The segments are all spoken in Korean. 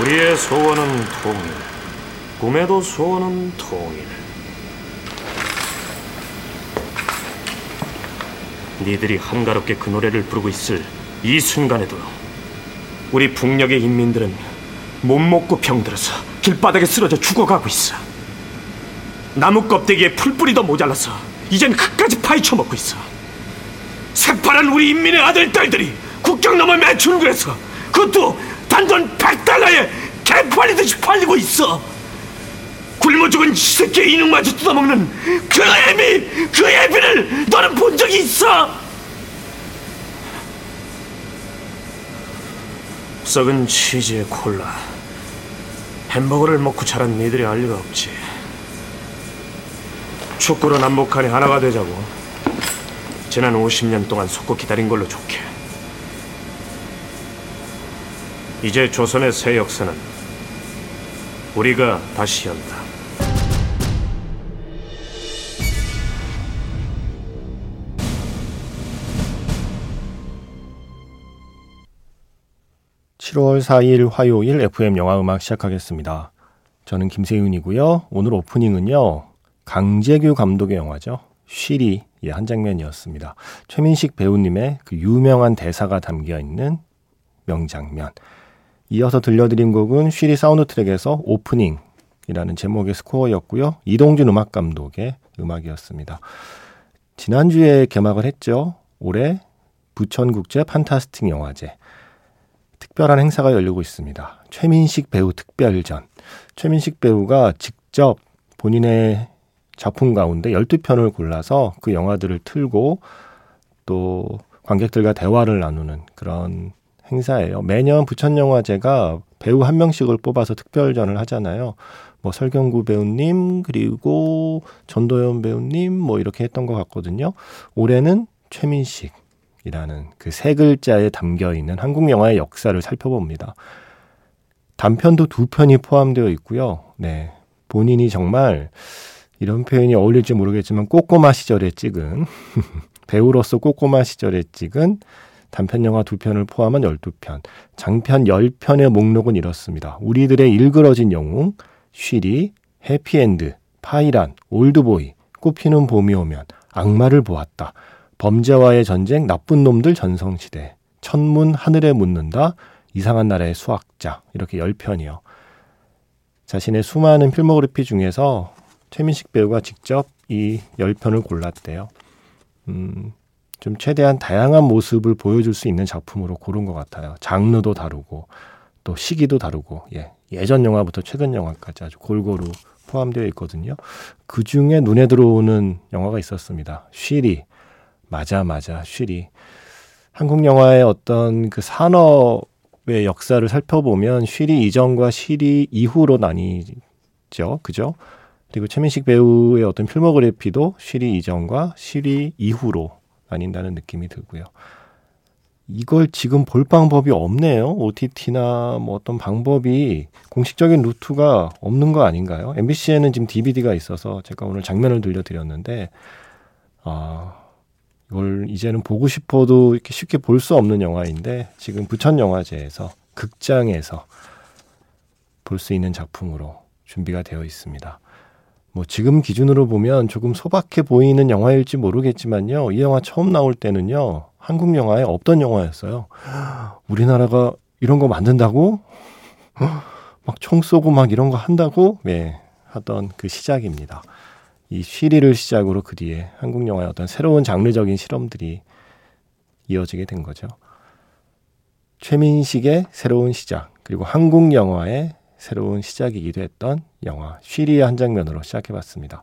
우리의 소원은 통일, 꿈에도 소원은 통일. 니들이 한가롭게 그 노래를 부르고 있을 이 순간에도 우리 북녘의 인민들은 못 먹고 병들어서 길바닥에 쓰러져 죽어가고 있어. 나무 껍데기에 풀뿌리도 모자라서 이젠 흙까지 파헤쳐 먹고 있어. 새파란 우리 인민의 아들 딸들이 국경 넘어 매출구에서 그것도 단돈 100달러에 개팔리듯이 팔리고 있어. 굶어 죽은 새끼 이능마저 뜯어먹는 그 애미, 그 애비를 너는 본 적이 있어? 썩은 치즈에 콜라, 햄버거를 먹고 자란 니들이 알 리가 없지. 축구로 남북한이 하나가 되자고. 지난 50년 동안 속고 기다린 걸로 좋게. 이제 조선의 새 역사는 우리가 다시 연다. 7월 4일 화요일 FM 영화 음악 시작하겠습니다. 저는 김세윤이고요. 오늘 오프닝은요. 강재규 감독의 영화죠. 쉬리의 한 장면이었습니다. 최민식 배우님의 그 유명한 대사가 담겨 있는 명장면. 이어서 들려드린 곡은 쉬리 사운드 트랙에서 오프닝이라는 제목의 스코어였고요. 이동준 음악 감독의 음악이었습니다. 지난주에 개막을 했죠. 올해 부천국제 판타스틱 영화제. 특별한 행사가 열리고 있습니다. 최민식 배우 특별전. 최민식 배우가 직접 본인의 작품 가운데 12편을 골라서 그 영화들을 틀고 또 관객들과 대화를 나누는 그런 행사예요. 매년 부천영화제가 배우 한 명씩을 뽑아서 특별전을 하잖아요. 뭐 설경구 배우님 그리고 전도연 배우님 뭐 이렇게 했던 것 같거든요. 올해는 최민식 이라는 그 세 글자에 담겨 있는 한국 영화의 역사를 살펴봅니다. 단편도 두 편이 포함되어 있고요. 네. 본인이 정말 이런 표현이 어울릴지 모르겠지만 꼬꼬마 시절에 찍은 배우로서 꼬꼬마 시절에 찍은 단편 영화 두 편을 포함한 12편, 장편 10편의 목록은 이렇습니다. 우리들의 일그러진 영웅, 쉬리, 해피엔드, 파이란, 올드보이, 꽃피는 봄이 오면, 악마를 보았다. 범죄와의 전쟁, 나쁜 놈들 전성시대, 천문 하늘에 묻는다, 이상한 나라의 수학자 이렇게 10편이요. 자신의 수많은 필모그래피 중에서 최민식 배우가 직접 이 10편을 골랐대요. 음, 좀 최대한 다양한 모습을 보여줄 수 있는 작품으로 고른 것 같아요. 장르도 다르고 또 시기도 다르고 예, 예전 영화부터 최근 영화까지 아주 골고루 포함되어 있거든요. 그 중에 눈에 들어오는 영화가 있었습니다. 쉬리 맞아, 맞아, 쉬리. 한국 영화의 어떤 그 산업의 역사를 살펴보면 쉬리 이전과 쉬리 이후로 나뉘죠. 그죠? 그리고 최민식 배우의 어떤 필모그래피도 쉬리 이전과 쉬리 이후로 나뉜다는 느낌이 들고요. 이걸 지금 볼 방법이 없네요. OTT나 뭐 어떤 방법이 공식적인 루트가 없는 거 아닌가요? MBC에는 지금 DVD가 있어서 제가 오늘 장면을 들려드렸는데, 아, 이걸 이제는 보고 싶어도 이렇게 쉽게 볼 수 없는 영화인데 지금 부천 영화제에서 극장에서 볼 수 있는 작품으로 준비가 되어 있습니다. 뭐 지금 기준으로 보면 조금 소박해 보이는 영화일지 모르겠지만요. 이 영화 처음 나올 때는요. 한국 영화에 없던 영화였어요. 우리나라가 이런 거 만든다고? 막 총 쏘고 막 이런 거 한다고? 네, 하던 그 시작입니다. 이 쉬리를 시작으로 그 뒤에 한국 영화의 어떤 새로운 장르적인 실험들이 이어지게 된 거죠. 최민식의 새로운 시작, 그리고 한국 영화의 새로운 시작이기도 했던 영화 쉬리의 한 장면으로 시작해봤습니다.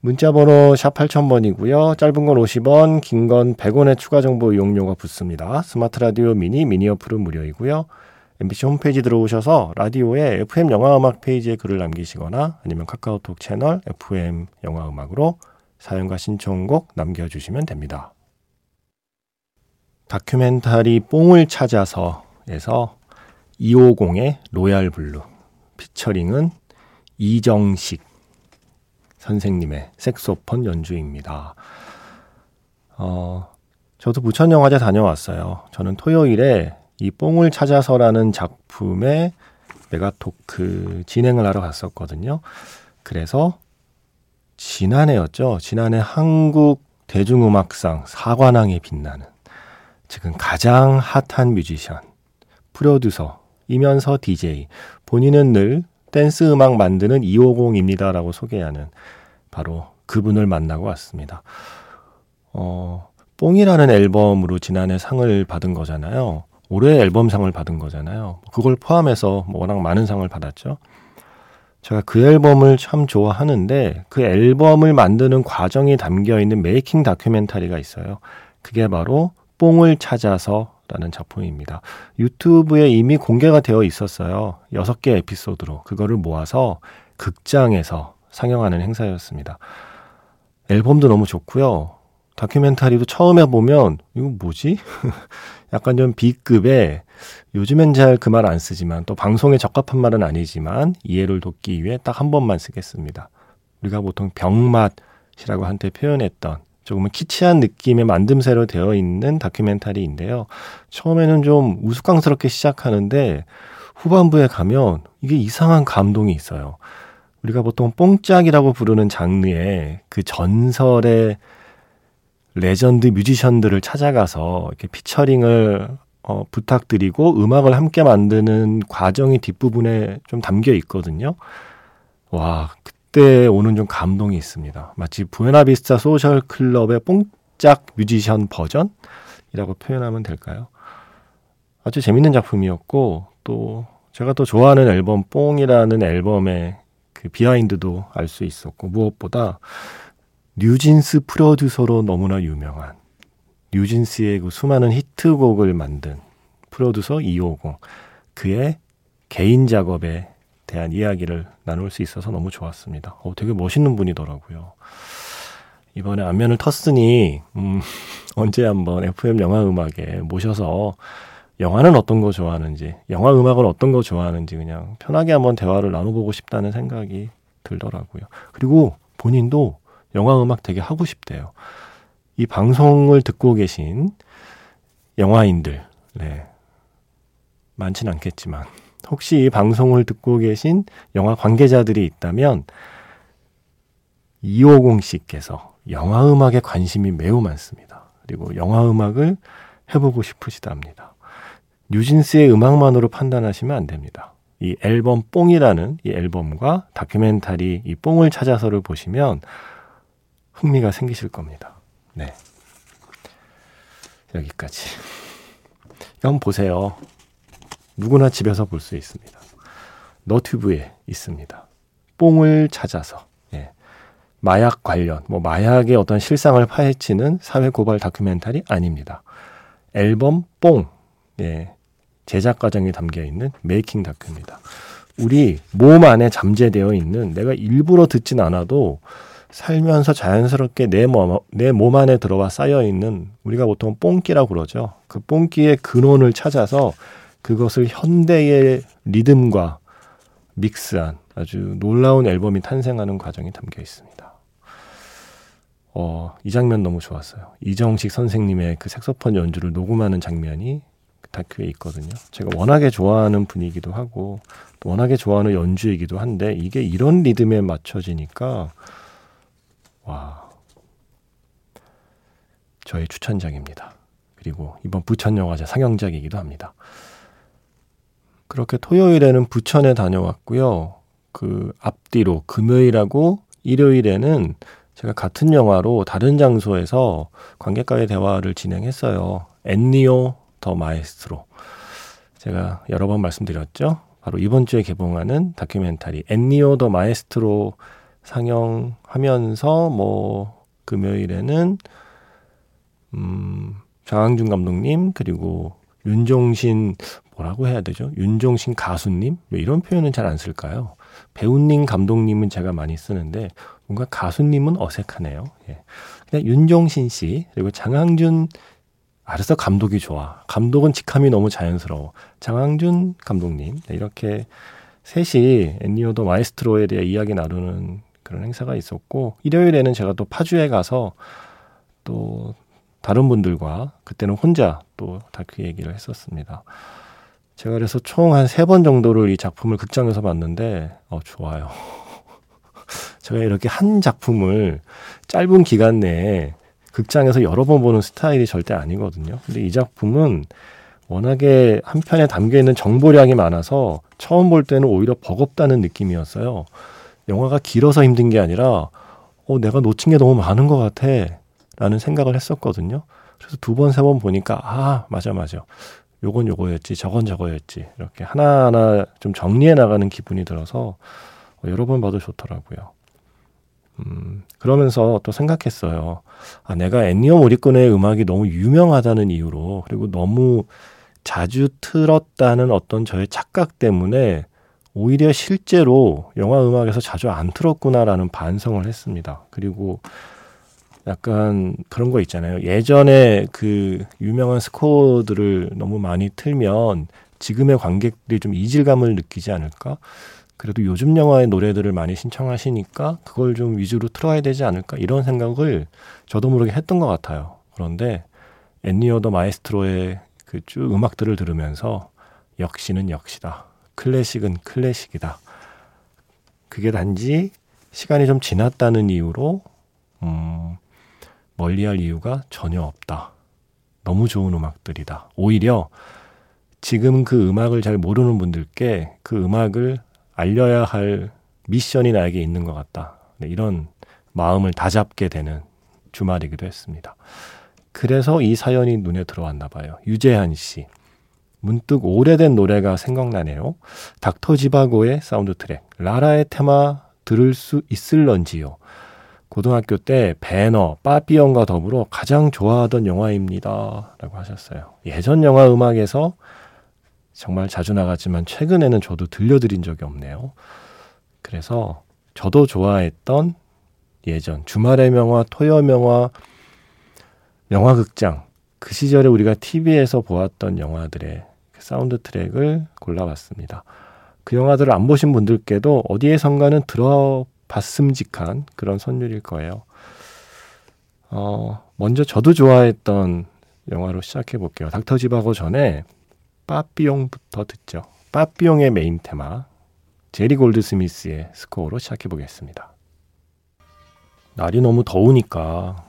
문자번호 샵 8000번이고요. 짧은 건 50원, 긴 건 100원의 추가 정보 이용료가 붙습니다. 스마트 라디오 미니, 미니 어플은 무료이고요. MBC 홈페이지 들어오셔서 라디오에 FM 영화음악 페이지에 글을 남기시거나 아니면 카카오톡 채널 FM 영화음악으로 사연과 신청곡 남겨주시면 됩니다. 다큐멘터리 뽕을 찾아서에서 250의 Royal Blue 피처링은 이정식 선생님의 색소폰 연주입니다. 어, 저도 부천영화제 다녀왔어요. 저는 토요일에 이 뽕을 찾아서라는 작품의 메가토크 진행을 하러 갔었거든요. 그래서 지난해였죠. 지난해 한국 대중음악상 사관왕에 빛나는 지금 가장 핫한 뮤지션, 프로듀서이면서 DJ, 본인은 늘 댄스 음악 만드는 250입니다 라고 소개하는 바로 그분을 만나고 왔습니다. 어, 뽕이라는 앨범으로 지난해 상을 받은 거잖아요. 올해 앨범상을 받은 거잖아요. 그걸 포함해서 뭐 워낙 많은 상을 받았죠. 제가 그 앨범을 참 좋아하는데 그 앨범을 만드는 과정이 담겨 있는 메이킹 다큐멘터리가 있어요. 그게 바로 뽕을 찾아서 라는 작품입니다. 유튜브에 이미 공개가 되어 있었어요. 6개 에피소드로. 그거를 모아서 극장에서 상영하는 행사였습니다. 앨범도 너무 좋고요. 다큐멘터리도 처음에 보면 이거 뭐지? 약간 좀 B급의 요즘엔 잘 그 말 안 쓰지만 또 방송에 적합한 말은 아니지만 이해를 돕기 위해 딱 한 번만 쓰겠습니다. 우리가 보통 병맛이라고 한때 표현했던 조금은 키치한 느낌의 만듦새로 되어 있는 다큐멘터리인데요. 처음에는 좀 우스꽝스럽게 시작하는데 후반부에 가면 이게 이상한 감동이 있어요. 우리가 보통 뽕짝이라고 부르는 장르의 그 전설의 레전드 뮤지션들을 찾아가서 이렇게 피처링을 어, 부탁드리고 음악을 함께 만드는 과정이 뒷부분에 좀 담겨 있거든요. 와, 그때 오는 좀 감동이 있습니다. 마치 부에나비스타 소셜 클럽의 뽕짝 뮤지션 버전이라고 표현하면 될까요? 아주 재밌는 작품이었고, 또 제가 또 좋아하는 앨범 뽕이라는 앨범의 그 비하인드도 알 수 있었고, 무엇보다 뉴진스 프로듀서로 너무나 유명한 뉴진스의 그 수많은 히트곡을 만든 프로듀서 250 그의 개인 작업에 대한 이야기를 나눌 수 있어서 너무 좋았습니다. 어, 되게 멋있는 분이더라고요. 이번에 안면을 텄으니 음, 언제 한번 FM 영화 음악에 모셔서 영화는 어떤 거 좋아하는지, 영화 음악을 어떤 거 좋아하는지 그냥 편하게 한번 대화를 나눠보고 싶다는 생각이 들더라고요. 그리고 본인도 영화 음악 되게 하고 싶대요. 이 방송을 듣고 계신 영화인들, 네. 많진 않겠지만, 혹시 이 방송을 듣고 계신 영화 관계자들이 있다면, 250씨께서 영화 음악에 관심이 매우 많습니다. 그리고 영화 음악을 해보고 싶으시답니다. 뉴진스의 음악만으로 판단하시면 안 됩니다. 이 앨범 뽕이라는 이 앨범과 다큐멘터리 이 뽕을 찾아서를 보시면 흥미가 생기실 겁니다. 네. 여기까지. 한번 보세요. 누구나 집에서 볼 수 있습니다. 너튜브에 있습니다. 뽕을 찾아서. 예. 마약 관련, 뭐 마약의 어떤 실상을 파헤치는 사회 고발 다큐멘터리 아닙니다. 앨범 뽕. 예. 제작 과정이 담겨 있는 메이킹 다큐입니다. 우리 몸 안에 잠재되어 있는 내가 일부러 듣진 않아도 살면서 자연스럽게 내 몸, 안에 들어와 쌓여 있는 우리가 보통 뽕기라고 그러죠. 그 뽕기의 근원을 찾아서 그것을 현대의 리듬과 믹스한 아주 놀라운 앨범이 탄생하는 과정이 담겨 있습니다. 어, 이 장면 너무 좋았어요. 이정식 선생님의 그 색소폰 연주를 녹음하는 장면이 그 다큐에 있거든요. 제가 워낙에 좋아하는 분이기도 하고, 또 워낙에 좋아하는 연주이기도 한데, 이게 이런 리듬에 맞춰지니까 와. 저의 추천작입니다. 그리고 이번 부천영화제 상영작이기도 합니다. 그렇게 토요일에는 부천에 다녀왔고요. 그 앞뒤로 금요일하고 일요일에는 제가 같은 영화로 다른 장소에서 관객과의 대화를 진행했어요. 엔니오 더 마에스트로. 제가 여러 번 말씀드렸죠. 바로 이번 주에 개봉하는 다큐멘터리 엔니오 더 마에스트로 상영하면서 뭐 금요일에는 음 장항준 감독님 그리고 윤종신 뭐라고 해야 되죠? 윤종신 가수님 뭐 이런 표현은 잘 안 쓸까요? 배우님 감독님은 제가 많이 쓰는데 뭔가 가수님은 어색하네요. 예. 그냥 윤종신 씨 그리고 장항준 알아서 감독이 좋아. 감독은 직함이 너무 자연스러워. 장항준 감독님 네, 이렇게 셋이 엔니오도 마에스트로에 대해 이야기 나누는 그런 행사가 있었고 일요일에는 제가 또 파주에 가서 또 다른 분들과 그때는 혼자 또 다큐 얘기를 했었습니다. 제가 그래서 총 한 세 번 정도를 이 작품을 극장에서 봤는데 어 좋아요. 제가 이렇게 한 작품을 짧은 기간 내에 극장에서 여러 번 보는 스타일이 절대 아니거든요. 근데 이 작품은 워낙에 한 편에 담겨 있는 정보량이 많아서 처음 볼 때는 오히려 버겁다는 느낌이었어요. 영화가 길어서 힘든 게 아니라 어, 내가 놓친 게 너무 많은 것 같아. 라는 생각을 했었거든요. 그래서 두 번, 세 번 보니까, 아, 맞아, 맞아. 요건 요거였지, 저건 저거였지. 이렇게 하나하나 좀 정리해 나가는 기분이 들어서 어, 여러 번 봐도 좋더라고요. 음, 그러면서 또 생각했어요. 아, 내가 엔니오 모리콘의 음악이 너무 유명하다는 이유로, 그리고 너무 자주 틀었다는 어떤 저의 착각 때문에 오히려 실제로 영화 음악에서 자주 안 틀었구나라는 반성을 했습니다. 그리고 약간 그런 거 있잖아요. 예전에 그 유명한 스코어들을 너무 많이 틀면 지금의 관객들이 좀 이질감을 느끼지 않을까? 그래도 요즘 영화의 노래들을 많이 신청하시니까 그걸 좀 위주로 틀어야 되지 않을까? 이런 생각을 저도 모르게 했던 것 같아요. 그런데 엔니어 더 마에스트로의 그 쭉 음악들을 들으면서 역시는 역시다. 클래식은 클래식이다. 그게 단지 시간이 좀 지났다는 이유로 음, 멀리할 이유가 전혀 없다. 너무 좋은 음악들이다. 오히려 지금 그 음악을 잘 모르는 분들께 그 음악을 알려야 할 미션이 나에게 있는 것 같다. 네, 이런 마음을 다잡게 되는 주말이기도 했습니다. 그래서 이 사연이 눈에 들어왔나 봐요. 유재한 씨. 문득 오래된 노래가 생각나네요. 닥터 지바고의 사운드 트랙, 라라의 테마 들을 수 있을런지요. 고등학교 때 벤허, 빠삐용과 더불어 가장 좋아하던 영화입니다. 라고 하셨어요. 예전 영화 음악에서 정말 자주 나갔지만 최근에는 저도 들려드린 적이 없네요. 그래서 저도 좋아했던 예전 주말의 명화, 토요 명화, 영화극장 그 시절에 우리가 TV에서 보았던 영화들의 사운드 트랙을 골라봤습니다. 그 영화들을 안 보신 분들께도 어디에선가는 들어 봤음직한 그런 선율일 거예요. 어, 먼저 저도 좋아했던 영화로 시작해 볼게요. 닥터 지바고 전에 빠삐용부터 듣죠. 빠삐용의 메인 테마 제리 골드 스미스의 스코어로 시작해 보겠습니다. 날이 너무 더우니까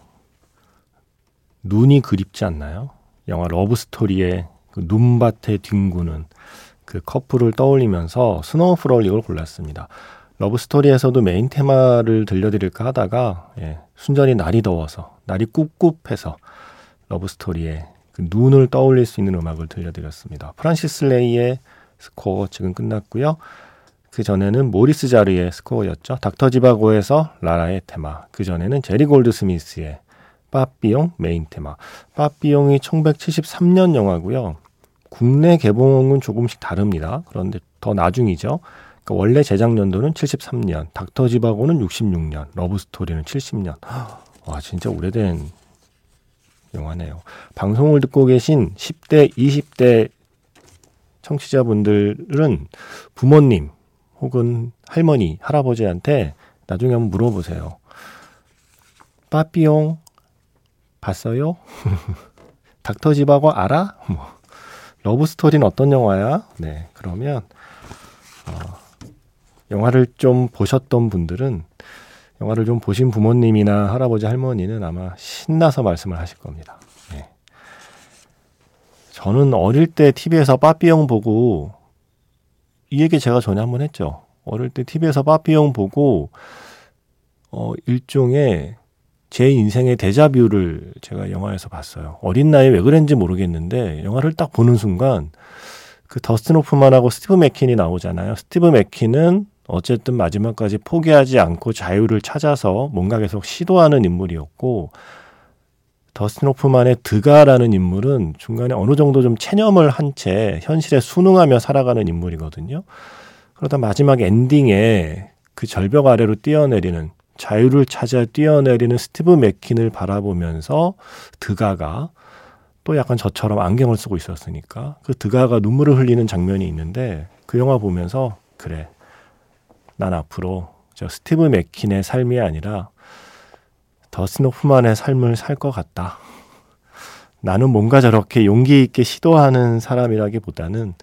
눈이 그립지 않나요? 영화 러브 스토리의 그 눈밭에 뒹구는 그 커플을 떠올리면서 Snow Frolic을 골랐습니다. 러브 스토리에서도 메인 테마를 들려드릴까 하다가 예, 순전히 날이 더워서 날이 꿉꿉해서 러브 스토리에 그 눈을 떠올릴 수 있는 음악을 들려드렸습니다. 프란시스 레이의 스코어 지금 끝났고요. 그 전에는 모리스 자르의 스코어였죠. 닥터 지바고에서 라라의 테마. 그 전에는 제리 골드 스미스의 빠삐용 메인 테마. 빠삐용이 1973년 영화고요. 국내 개봉은 조금씩 다릅니다. 그런데 더 나중이죠. 그러니까 원래 제작 년도는 73년, 닥터 지바고는 66년, 러브 스토리는 70년. 와, 진짜 오래된 영화네요. 방송을 듣고 계신 10대, 20대 청취자분들은 부모님 혹은 할머니, 할아버지한테 나중에 한번 물어보세요. 빠삐용 봤어요? 닥터 지바고 알아? 뭐 러브 스토리는 어떤 영화야? 네, 그러면 어, 영화를 좀 보셨던 분들은 영화를 좀 보신 부모님이나 할아버지 할머니는 아마 신나서 말씀을 하실 겁니다. 네. 저는 어릴 때 TV에서 빠삐용 보고 이 얘기 제가 전에 한번 했죠. 어릴 때 TV에서 빠삐용 보고 어 일종의 제 인생의 데자뷰를 제가 영화에서 봤어요. 어린 나이에 왜 그랬는지 모르겠는데 영화를 딱 보는 순간 그 더스틴 호프만하고 스티브 맥퀸이 나오잖아요. 스티브 맥퀸은 어쨌든 마지막까지 포기하지 않고 자유를 찾아서 뭔가 계속 시도하는 인물이었고 더스틴 호프만의 드가라는 인물은 중간에 어느 정도 좀 체념을 한 채 현실에 순응하며 살아가는 인물이거든요. 그러다 마지막 엔딩에 그 절벽 아래로 뛰어내리는 자유를 찾아 뛰어내리는 스티브 맥퀸을 바라보면서 드가가 또 약간 저처럼 안경을 쓰고 있었으니까 그 드가가 눈물을 흘리는 장면이 있는데 그 영화 보면서 그래 난 앞으로 저 스티브 맥킨의 삶이 아니라 더스노프만의 삶을 살 것 같다. 나는 뭔가 저렇게 용기 있게 시도하는 사람이라기보다는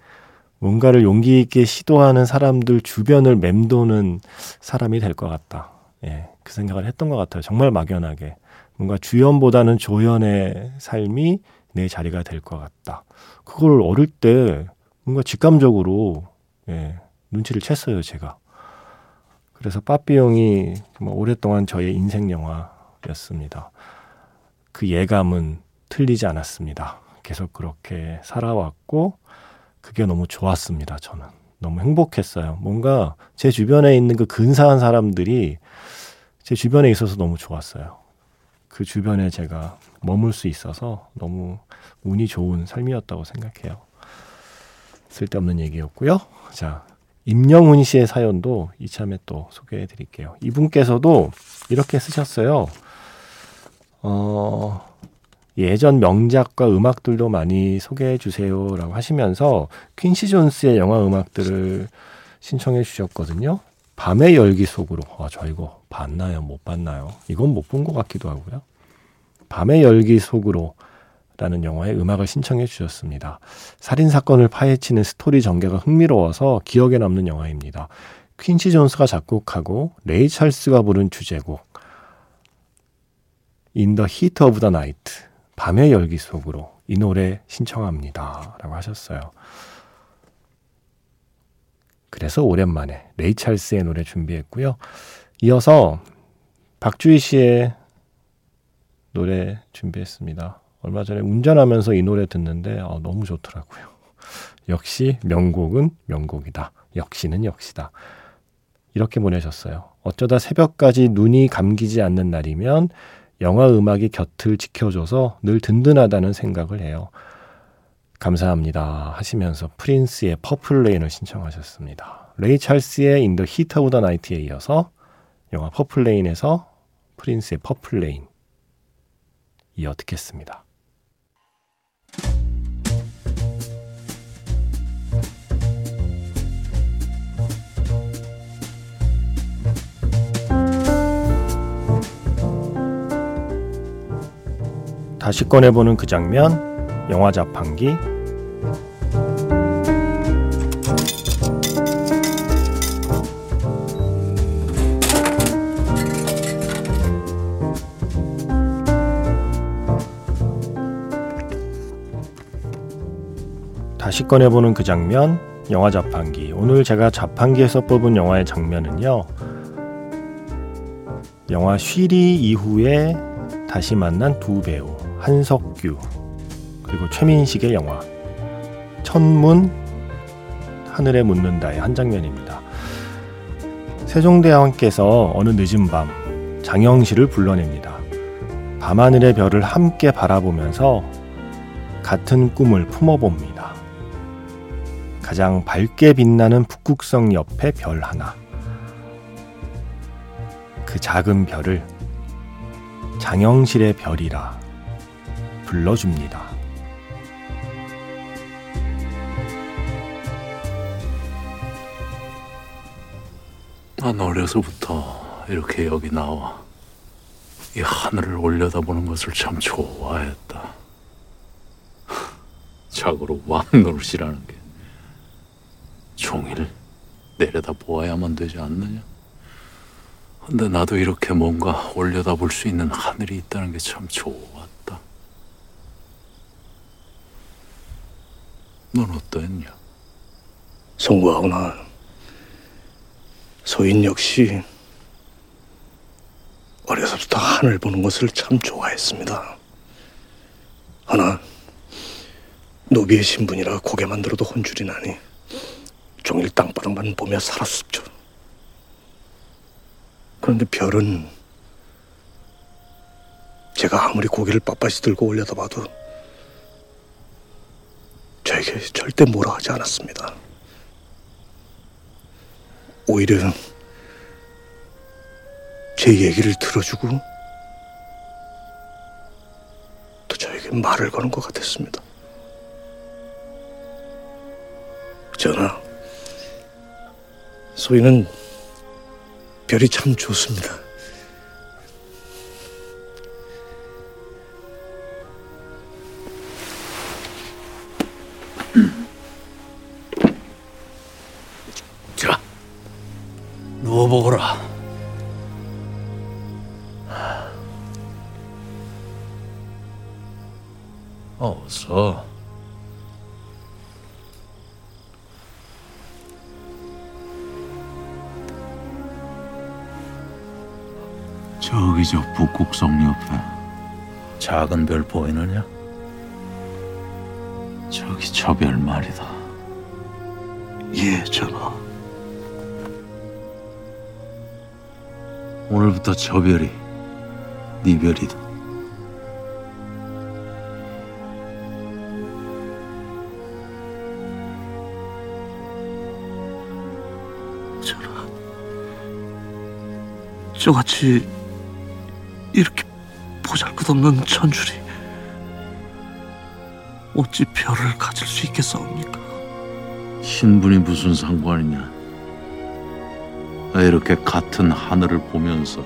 뭔가를 용기 있게 시도하는 사람들 주변을 맴도는 사람이 될 것 같다. 예, 그 생각을 했던 것 같아요. 정말 막연하게. 뭔가 주연보다는 조연의 삶이 내 자리가 될 것 같다. 그걸 어릴 때 뭔가 직감적으로 예, 눈치를 챘어요, 제가. 그래서 빠삐용이 오랫동안 저의 인생 영화였습니다. 그 예감은 틀리지 않았습니다. 계속 그렇게 살아왔고 그게 너무 좋았습니다. 저는 너무 행복했어요. 뭔가 제 주변에 있는 그 근사한 사람들이 제 주변에 있어서 너무 좋았어요. 그 주변에 제가 머물 수 있어서 너무 운이 좋은 삶이었다고 생각해요. 쓸데없는 얘기였고요. 자, 임영훈 씨의 사연도 이참에 또 소개해 드릴게요. 이분께서도 이렇게 쓰셨어요. 어, 예전 명작과 음악들도 많이 소개해 주세요라고 하시면서 퀸시 존스의 영화 음악들을 신청해 주셨거든요. 밤의 열기 속으로. 아, 저 이거 봤나요? 못 봤나요? 이건 못 본 것 같기도 하고요. 밤의 열기 속으로 라는 영화의 음악을 신청해 주셨습니다. 살인사건을 파헤치는 스토리 전개가 흥미로워서 기억에 남는 영화입니다. 퀸시 존스가 작곡하고 레이 찰스가 부른 주제곡 In the Heat of the Night 밤의 열기 속으로 이 노래 신청합니다. 라고 하셨어요. 그래서 오랜만에 레이 찰스의 노래 준비했고요. 이어서 박주희 씨의 노래 준비했습니다. 얼마 전에 운전하면서 이 노래 듣는데 어, 너무 좋더라고요. 역시 명곡은 명곡이다. 역시는 역시다. 이렇게 보내셨어요. 어쩌다 새벽까지 눈이 감기지 않는 날이면 영화 음악이 곁을 지켜줘서 늘 든든하다는 생각을 해요. 감사합니다. 하시면서 프린스의 Purple Rain을 신청하셨습니다. 레이 찰스의 In the Heat of the Night에 이어서 영화 Purple Rain에서 프린스의 Purple Rain 이어 듣겠습니다. 다시 꺼내보는 그 장면, 영화 자판기. 다시 꺼내보는 그 장면, 영화 자판기. 오늘 제가 자판기에서 뽑은 영화의 장면은요, 영화 쉬리 이후에 다시 만난 두 배우. 한석규 그리고 최민식의 영화 천문 하늘에 묻는다의 한 장면입니다. 세종대왕께서 어느 늦은 밤 장영실을 불러냅니다. 밤하늘의 별을 함께 바라보면서 같은 꿈을 품어봅니다. 가장 밝게 빛나는 북극성 옆에 별 하나. 그 작은 별을 장영실의 별이라 불러줍니다. 난 어려서부터 이렇게 여기 나와 이 하늘을 올려다보는 것을 참 좋아했다. 자고로 왕 노릇이라는 게 종일 내려다 보아야만 되지 않느냐? 근데 나도 이렇게 뭔가 올려다볼 수 있는 하늘이 있다는 게 참 좋아. 넌 어떠했냐? 송구하구나. 소인 역시 어려서부터 하늘 보는 것을 참 좋아했습니다. 하나 노비의 신분이라 고개만 들어도 혼줄이 나니 종일 땅바닥만 보며 살았었죠. 그런데 별은 제가 아무리 고개를 빳빳이 들고 올려다봐도 저에게 절대 뭐라 하지 않았습니다. 오히려 제 얘기를 들어주고 또 저에게 말을 거는 것 같았습니다. 전하, 소희는 별이 참 좋습니다. 저기 저 북극성 옆에 작은 별 보이느냐? 저기 저 별 말이다. 예, 전하. 오늘부터 저 별이 네 별이다. 전하. 저같이 이렇게 보잘것없는 천줄이 어찌 별을 가질 수 있겠사옵니까? 신분이 무슨 상관이냐? 나 이렇게 같은 하늘을 보면서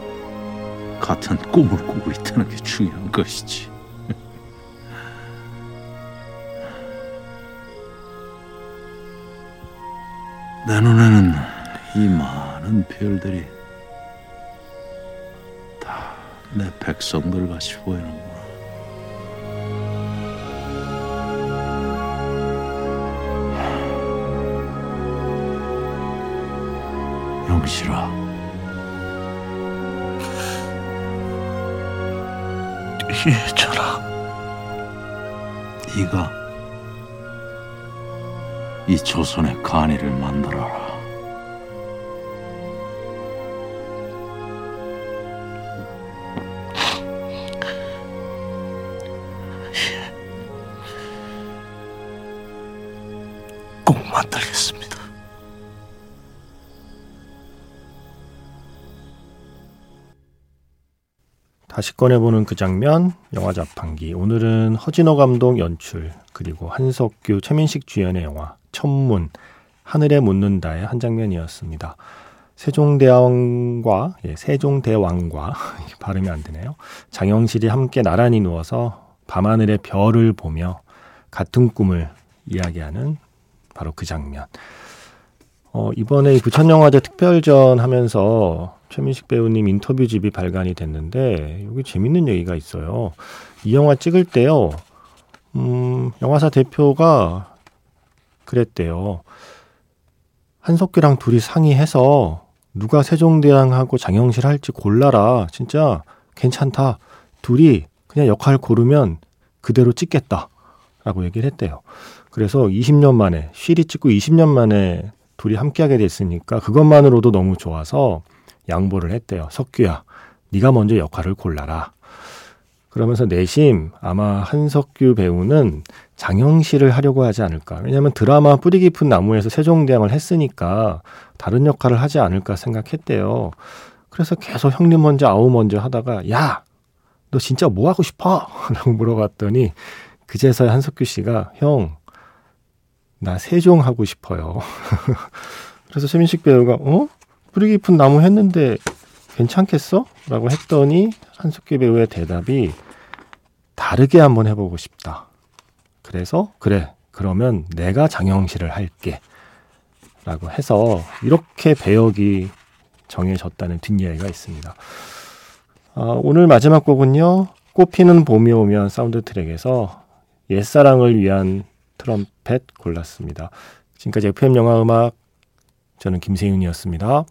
같은 꿈을 꾸고 있다는 게 중요한 것이지. 내 눈에는 이 많은 별들이 내 백성들 같이 보이는구나. 영실아. 예, 전하. 네가 이 조선의 간이를 만들어라. 꼭 만들겠습니다. 다시 꺼내보는 그 장면, 영화 자판기. 오늘은 허진호 감독 연출, 그리고 한석규, 최민식 주연의 영화, 천문, 하늘에 묻는다의 한 장면이었습니다. 세종대왕과, 예, 세종대왕과, 발음이 안 되네요. 장영실이 함께 나란히 누워서 밤하늘의 별을 보며 같은 꿈을 이야기하는 바로 그 장면. 어, 이번에 이 부천영화제 특별전 하면서 최민식 배우님 인터뷰집이 발간이 됐는데 여기 재밌는 얘기가 있어요. 이 영화 찍을 때요. 음, 영화사 대표가 그랬대요. 한석규랑 둘이 상의해서 누가 세종대왕하고 장영실 할지 골라라. 진짜 괜찮다. 둘이 그냥 역할 고르면 그대로 찍겠다. 라고 얘기를 했대요. 그래서 20년 만에, 쉬리 찍고 20년 만에 둘이 함께하게 됐으니까 그것만으로도 너무 좋아서 양보를 했대요. 석규야, 네가 먼저 역할을 골라라. 그러면서 내심 아마 한석규 배우는 장영실을 하려고 하지 않을까. 왜냐하면 드라마 뿌리 깊은 나무에서 세종대왕을 했으니까 다른 역할을 하지 않을까 생각했대요. 그래서 계속 형님 먼저 아우 먼저 하다가 야, 너 진짜 뭐 하고 싶어? 라고 물어봤더니 그제서야 한석규 씨가 형, 나 세종 하고 싶어요. 그래서 최민식 배우가 어? 뿌리 깊은 나무 했는데 괜찮겠어? 라고 했더니 한석규 배우의 대답이 다르게 한번 해보고 싶다. 그래서 그래 그러면 내가 장영실을 할게 라고 해서 이렇게 배역이 정해졌다는 뒷이야기가 있습니다. 아, 오늘 마지막 곡은요. 꽃피는 봄이 오면 사운드 트랙에서 옛사랑을 위한 트럼펫 골랐습니다. 지금까지 FM 영화 음악 저는 김세윤이었습니다.